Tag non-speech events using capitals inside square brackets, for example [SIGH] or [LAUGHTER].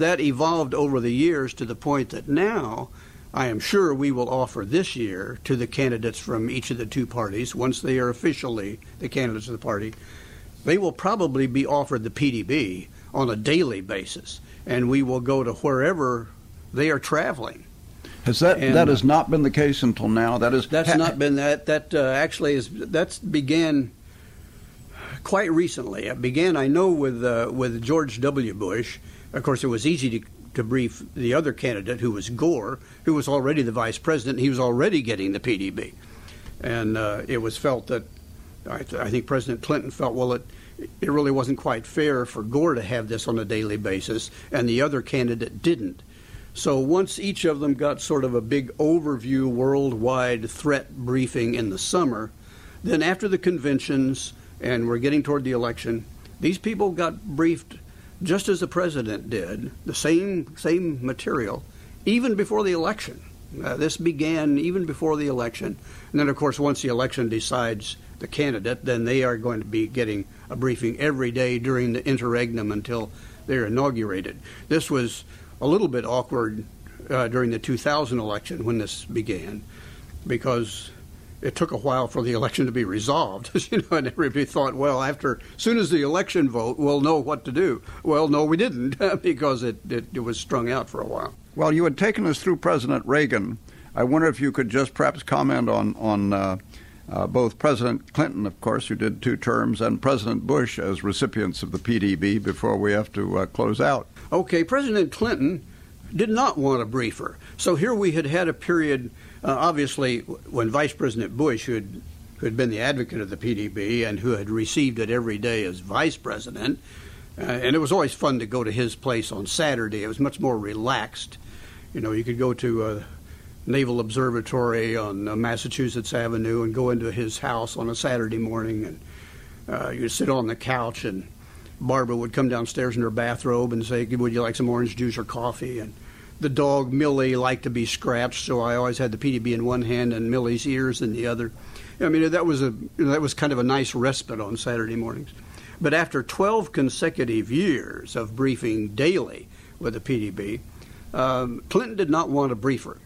that evolved over the years to the point that now I am sure we will offer this year to the candidates from each of the two parties, once they are officially the candidates of the party, they will probably be offered the PDB on a daily basis, and we will go to wherever they are traveling. Has that And, that uh, has not been the case until now? That is That's ha- not been that. That uh, actually is that's began quite recently. It began, I know, with uh, with George W. Bush. Of course, it was easy to to brief the other candidate, who was Gore, who was already the vice president. He was already getting the PDB, and uh, it was felt that I, th- I think President Clinton felt well it. It really wasn't quite fair for Gore to have this on a daily basis, and the other candidate didn't. So once each of them got sort of a big overview worldwide threat briefing in the summer, then after the conventions and we're getting toward the election, these people got briefed just as the president did, the same same material, even before the election. Uh, this began even before the election, and then of course once the election decides the candidate, then they are going to be getting a briefing every day during the interregnum until they're inaugurated. This was a little bit awkward uh, during the 2000 election when this began, because it took a while for the election to be resolved. [LAUGHS] you know, and everybody thought, well, after as soon as the election vote, we'll know what to do. Well, no, we didn't, [LAUGHS] because it, it, it was strung out for a while. Well, you had taken us through President Reagan. I wonder if you could just perhaps comment on on uh, uh, both President Clinton, of course, who did two terms, and President Bush as recipients of the PDB before we have to uh, close out. Okay, President Clinton did not want a briefer. So here we had had a period, uh, obviously, when Vice President Bush, who had, who had been the advocate of the PDB and who had received it every day as vice president, uh, and it was always fun to go to his place on Saturday. It was much more relaxed. You know, you could go to uh, Naval Observatory on uh, Massachusetts Avenue and go into his house on a Saturday morning, and uh, you sit on the couch and Barbara would come downstairs in her bathrobe and say, "Would you like some orange juice or coffee?" And the dog Millie liked to be scratched, so I always had the PDB in one hand and Millie's ears in the other. I mean, that was a that was kind of a nice respite on Saturday mornings. But after 12 consecutive years of briefing daily with the PDB, um, Clinton did not want a briefer.